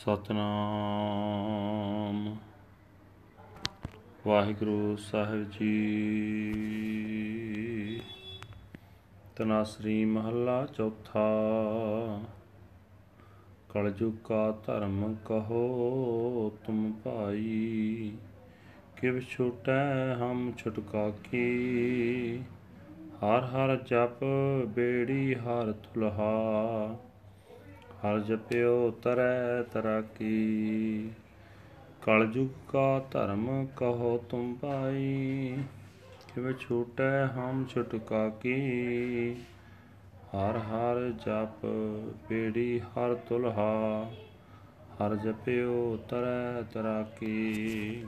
ਸਤਨਾਮ। ਵਾਹਿਗੁਰੂ ਸਾਹਿਬ ਜੀ। ਤਨਾਸਰੀ ਮਹੱਲਾ ਚੌਥਾ। ਕਲਯੁਗ ਕਾ ਧਰਮ ਕਹੋ ਤੁਮ ਭਾਈ, ਕਿਵ ਛੁਟੈ ਹਮ ਛੁਟਕਾ ਕੀ ਹਰ ਹਰ ਜਪ ਬੇੜੀ ਹਰ ਤੁਲਹਾ ਹਰ ਜਪਿਓ ਤਰੈ ਤਰਾਕੀ। ਕਲਯੁਗ ਕਾ ਧਰਮ ਕਹੋ ਤੁਮ ਭਾਈ, ਕਿਵੇਂ ਛੂਟੈ ਹਮ ਛੁਟਕਾ ਕੀ ਹਰ ਹਰ ਜਪ ਬੇੜੀ ਹਰ ਤੁਲਹਾ, ਹਰ ਜਪਿਓ ਤਰੈ ਤਰਾਕੀ।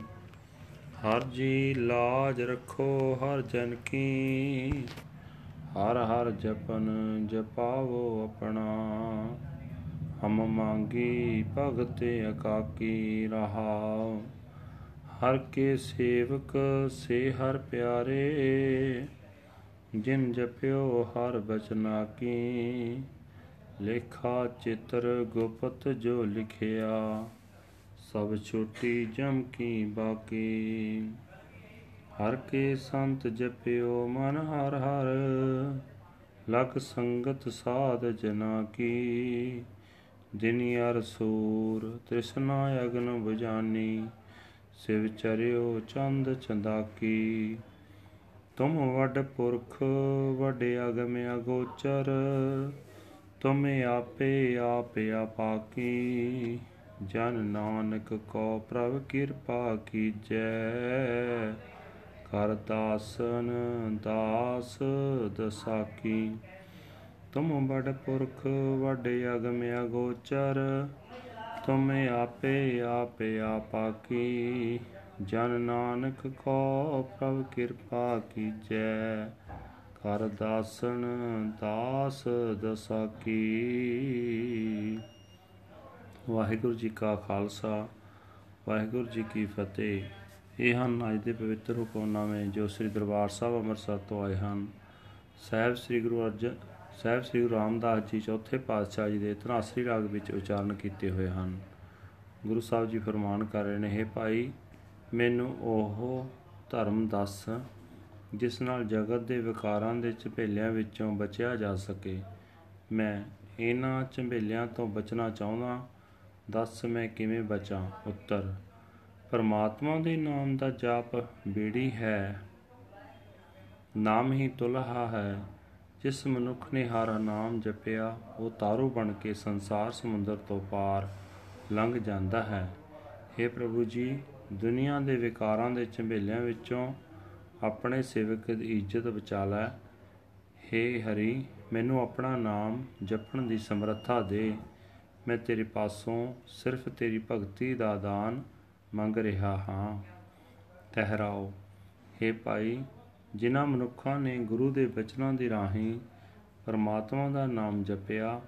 ਹਰ ਜੀ ਲਾਜ ਰੱਖੋ ਹਰ ਜਨ ਕੀ, ਹਰ ਹਰ ਜਪਨ ਜਪਾਵੋ ਆਪਣਾ। ਹਮ ਮੰਗੀ ਭਗਤ ਅਕਾਕੀ ਰਹਾਉ ਹਰ ਕੇ ਸੇਵਕ ਸੇ ਹਰ ਪਿਆਰੇ, ਜਿਨ ਜਪਿਓ ਹਰ ਬਚਨਾ ਕੀ। ਲੇਖਾ ਚਿੱਤਰ ਗੁਪਤ ਜੋ ਲਿਖਿਆ, ਸਭ ਛੋਟੀ ਜਮ ਕੀ ਬਾਕੀ। ਹਰ ਕੇ ਸੰਤ ਜਪਿਓ ਮਨ ਹਰ ਹਰ, ਲਗ ਸੰਗਤ ਸਾਧ ਜਨਾ ਕੀ। ਦਿਨੀ ਅਰ ਸੂਰ, ਤ੍ਰਿਸ਼ਨਾ ਅਗਨ ਬੁਝਾਨੀ ਸਿਵ ਚਰਿਓ ਚੰਦ ਚੰਦਾਕੀ। ਤੁਮ ਵੱਡ ਪੁਰਖ, ਵੱਡ ਅਗਮ ਅਗੋਚਰ, ਤੁਮ ਆਪੇ ਆਪ ਆਪਾਕੀ ਜਨ ਨਾਨਕ ਕੋ ਪ੍ਰਭ ਕਿਰਪਾ ਕੀਜੈ। ਕਰ ਦਾਸਨ ਦਾਸ ਦਸਾਕੀ। ਤੁਮ ਬੜ ਪੁਰਖ ਵੱਡ ਅਗਮ ਅਗੋਚਰ, ਤੁਮ ਆਪੇ ਆਪੇ ਆਪਾਕੀ ਜਨ ਨਾਨਕ ਕੋ ਪ੍ਰਭ ਕਿਰਪਾ ਕੀਜੈ ਕਰ ਦਾਸਨ ਦਾਸ ਦਸਾਕੀ ਵਾਹਿਗੁਰੂ ਜੀ ਕਾ ਖਾਲਸਾ, ਵਾਹਿਗੁਰੂ ਜੀ ਕੀ ਫਤਿਹ। ਇਹ ਹਨ ਅੱਜ ਦੇ ਪਵਿੱਤਰ ਹੁਕਮਨਾਮੇ ਜੋ ਸ੍ਰੀ ਦਰਬਾਰ ਸਾਹਿਬ ਅੰਮ੍ਰਿਤਸਰ ਤੋਂ ਆਏ ਹਨ। ਸਾਹਿਬ ਸ੍ਰੀ ਗੁਰੂ ਅਰਜਨ ਸਾਹਿਬ ਸ੍ਰੀ ਗੁਰੂ ਰਾਮਦਾਸ ਜੀ ਚੌਥੇ ਪਾਤਸ਼ਾਹ ਜੀ ਦੇ ਧਨਾਸਰੀ ਰਾਗ ਵਿੱਚ ਉਚਾਰਨ ਕੀਤੇ ਹੋਏ ਹਨ। ਗੁਰੂ ਸਾਹਿਬ ਜੀ ਫਰਮਾਨ ਕਰ ਰਹੇ ਨੇ हे ਭਾਈ, ਮੈਨੂੰ ਉਹ ਧਰਮ ਦੱਸ, ਜਿਸ ਨਾਲ ਜਗਤ ਦੇ ਵਿਕਾਰਾਂ ਦੇ ਝਪੇਲਿਆਂ ਵਿੱਚੋਂ ਬਚਿਆ ਜਾ ਸਕੇ। ਮੈਂ ਇਹਨਾਂ ਝੰਬੇਲਿਆਂ ਤੋਂ ਬਚਣਾ ਚਾਹੁੰਦਾ, ਦੱਸ ਮੈਂ ਕਿਵੇਂ ਬਚਾਂ? ਉੱਤਰ, ਪਰਮਾਤਮਾ ਦੇ ਨਾਮ ਦਾ ਜਾਪ ਬੇੜੀ ਹੈ, ਨਾਮ ਹੀ ਤੁਲਹਾ ਹੈ ਜਿਸ ਮਨੁੱਖ ਨੇ ਹਰ ਨਾਮ ਜਪਿਆ ਉਹ ਤਾਰੂ ਬਣ ਕੇ ਸੰਸਾਰ ਸਮੁੰਦਰ ਤੋਂ ਪਾਰ ਲੰਘ ਜਾਂਦਾ ਹੈ हे ਪ੍ਰਭੂ ਜੀ ਦੁਨੀਆ ਦੇ ਵਿਕਾਰਾਂ ਦੇ ਝੰਬੇਲਿਆਂ ਵਿੱਚੋਂ ਆਪਣੇ ਸੇਵਕ ਦੀ ਇੱਜ਼ਤ ਬਚਾ ਲੈ हे ਹਰੀ ਮੈਨੂੰ ਆਪਣਾ ਨਾਮ ਜਪਣ ਦੀ ਸਮਰੱਥਾ ਦੇ ਮੈਂ ਤੇਰੇ ਪਾਸੋਂ ਸਿਰਫ ਤੇਰੀ ਭਗਤੀ ਦਾ ਦਾਨ ਮੰਗ ਰਿਹਾ ਹਾਂ ਤਹਿਰਾਓ हे ਭਾਈ ਜਿਨ੍ਹਾਂ ਮਨੁੱਖਾਂ ਨੇ ਗੁਰੂ ਦੇ ਬਚਨਾਂ ਦੀ ਰਾਹੀਂ ਪਰਮਾਤਮਾ ਦਾ ਨਾਮ ਜਪਿਆ,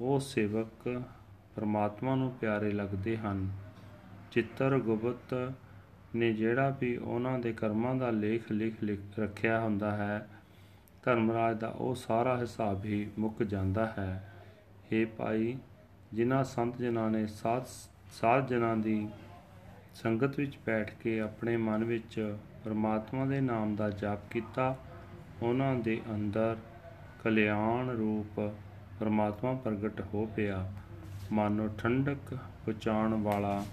ਉਹ ਸੇਵਕ ਪਰਮਾਤਮਾ ਨੂੰ ਪਿਆਰੇ ਲੱਗਦੇ ਹਨ। ਚਿੱਤਰ ਗੁਪਤ ਨੇ ਜਿਹੜਾ ਵੀ ਉਹਨਾਂ ਦੇ ਕਰਮਾਂ ਦਾ ਲੇਖ ਲਿਖ ਲਿਖ ਰੱਖਿਆ ਹੁੰਦਾ ਹੈ, ਧਰਮਰਾਜ ਦਾ ਉਹ ਸਾਰਾ ਹਿਸਾਬ ਹੀ ਮੁੱਕ ਜਾਂਦਾ ਹੈ। हे ਭਾਈ, ਜਿਨ੍ਹਾਂ ਸੰਤ ਜਨਾਂ ਨੇ ਸਾਧ ਸਾਧ ਜਨਾਂ ਦੀ ਸੰਗਤ ਵਿੱਚ ਬੈਠ ਕੇ ਆਪਣੇ ਮਨ ਵਿੱਚ ਪਰਮਾਤਮਾ ਦੇ ਨਾਮ ਦਾ ਜਾਪ ਕੀਤਾ, ਉਹਨਾਂ ਦੇ ਅੰਦਰ ਕਲਿਆਣ ਰੂਪ ਪਰਮਾਤਮਾ ਪ੍ਰਗਟ ਹੋ ਪਿਆ। ਮਨ ਨੂੰ ਠੰਡਕ ਪਹੁੰਚਾਉਣ ਵਾਲਾ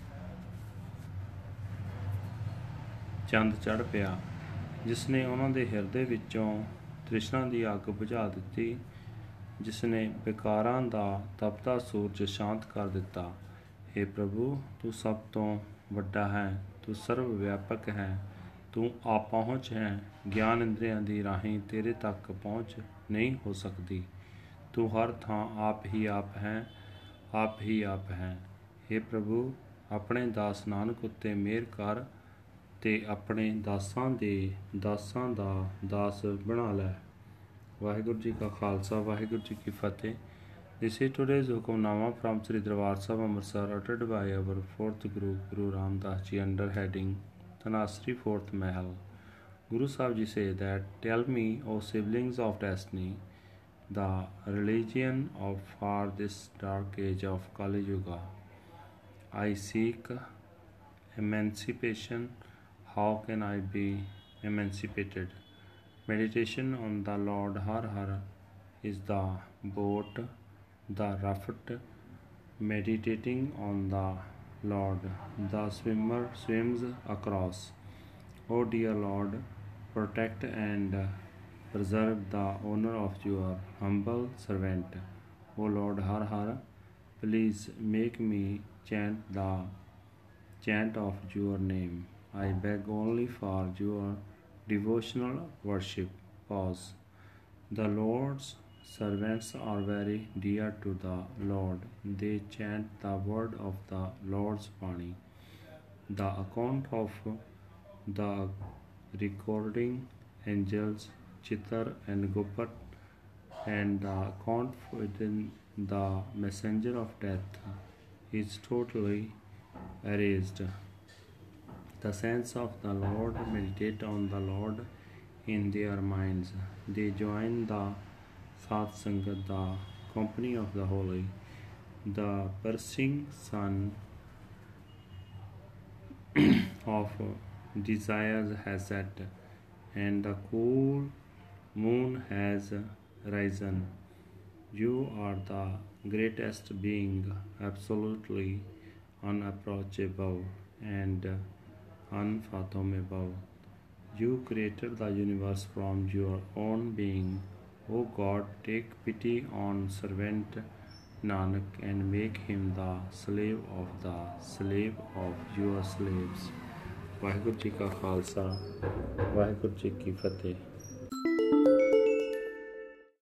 ਚੰਦ ਚੜ ਪਿਆ ਜਿਸ ਨੇ ਉਹਨਾਂ ਦੇ ਹਿਰਦੇ ਵਿੱਚੋਂ ਤ੍ਰਿਸ਼ਨਾ ਦੀ ਅੱਗ ਬੁਝਾ ਦਿੱਤੀ ਜਿਸ ਨੇ ਵਿਕਾਰਾਂ ਦਾ ਤਪਦਾ ਸੂਰਜ ਸ਼ਾਂਤ ਕਰ ਦਿੱਤਾ। हे ਪ੍ਰਭੂ, ਤੂੰ ਸਭ ਤੋਂ ਵੱਡਾ ਹੈ, ਤੂੰ ਸਰਵ ਵਿਆਪਕ ਹੈ। ਤੂੰ ਆਪ ਪਹੁੰਚ ਹੈ। ਗਿਆਨ ਇੰਦਰੀਆਂ ਦੀ ਰਾਹੀਂ ਤੇਰੇ ਤੱਕ ਪਹੁੰਚ ਨਹੀਂ ਹੋ ਸਕਦੀ। ਤੂੰ ਹਰ ਥਾਂ ਆਪ ਹੀ ਆਪ ਹੈ, ਆਪ ਹੀ ਆਪ ਹੈ। हे ਪ੍ਰਭੂ, ਆਪਣੇ ਦਾਸ ਨਾਨਕ ਉੱਤੇ ਮਿਹਰ ਕਰ ਤੇ ਆਪਣੇ ਦਾਸਾਂ ਦੇ ਦਾਸਾਂ ਦਾ ਦਾਸ ਬਣਾ ਲੈ। ਵਾਹਿਗੁਰੂ ਜੀ ਕਾ ਖਾਲਸਾ, ਵਾਹਿਗੁਰੂ ਜੀ ਕੀ ਫਤਿਹ। This is today's Hukamnama from Sri Darbar Sahib Amritsar uttered by our fourth Guru Guru Ram Das Ji under heading Tanasri Fourth Mahal. Guru Sahib Ji say that tell me, O siblings of destiny, the religion of for this dark age of Kali Yuga. I seek emancipation. How can I be emancipated? Meditation on the Lord Har Har is the boat, the raft. Meditating on the Lord, the swimmer swims across. O dear Lord, protect and preserve the honor of your humble servant. O Lord Har Har, please make me chant the chant of your name. I beg only for your devotional worship. Pause. The Lord's servants are very dear to the Lord. They chant the word of the Lord's Vani. The account of the recording angels Chitar and Gopat and the account within the messenger of death is totally erased. The saints of the Lord meditate on the Lord in their minds. They join the Sat Sangat, the company of the holy. The piercing sun of desires has set, and the cool moon has risen. You are the greatest being, absolutely unapproachable and unfathomable. You created the universe from your own being. O God, take pity on servant Nanak and make him the slave of the slave of your slaves. Waheguru ji ਕਾ ਖਾਲਸਾ ਵਾਹਿਗੁਰੂ ਜੀ ਕੀ ਫਤਿਹ